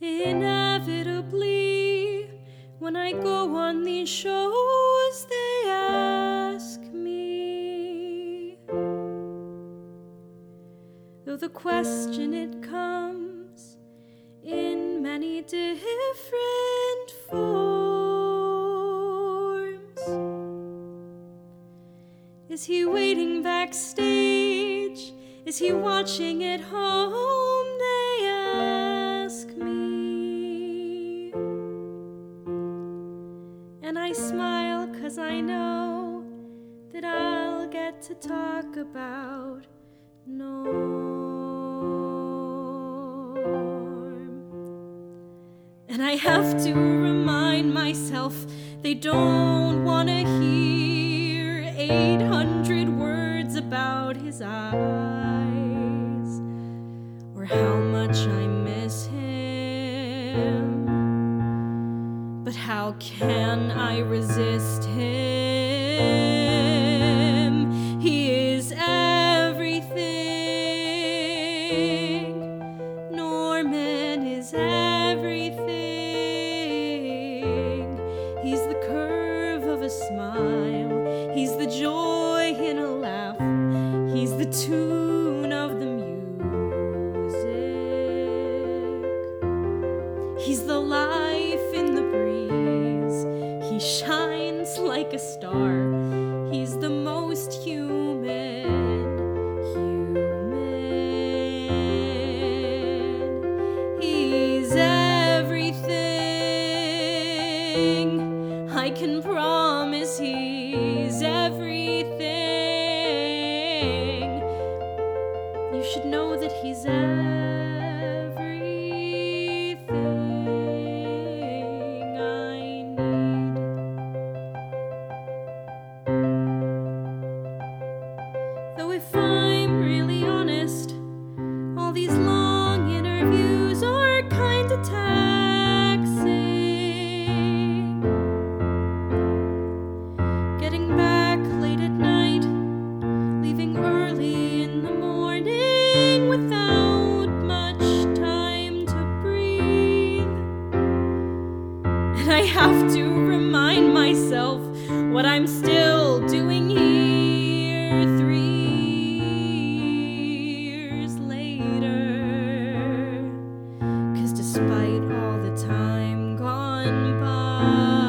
Inevitably, when I go on these shows, they ask me. Though the question it comes in many different forms. Is he waiting backstage? Is he watching at home? Get to talk about Norm. And I have to remind myself they don't want to hear 800 words about his eyes or how much I miss him. But how can He's the life in the breeze. He shines like a star. He's the most human. Human. He's everything. I can promise he's everything. You should know that he's everything have to remind myself what I'm still doing here three years later. Cause despite all the time gone by,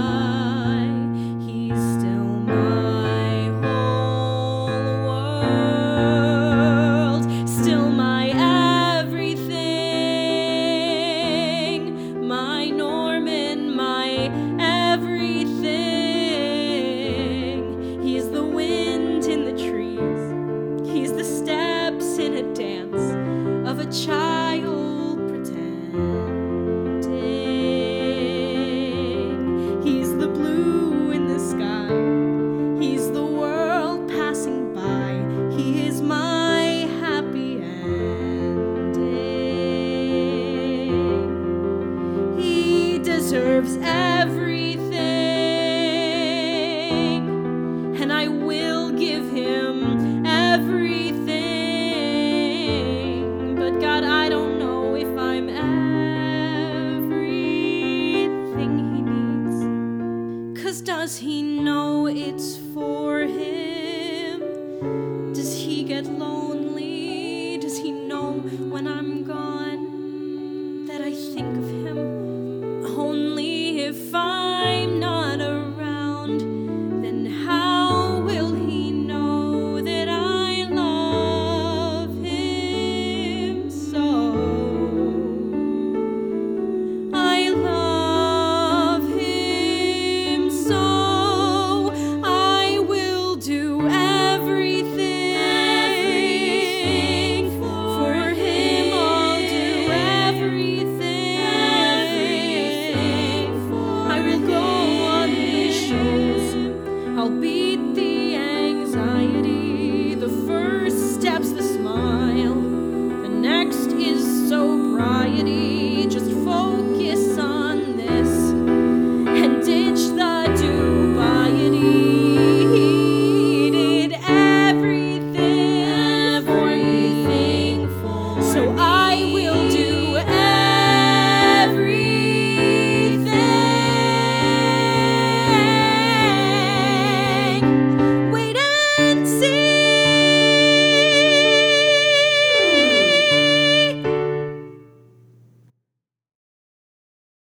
that I think of him? Only if I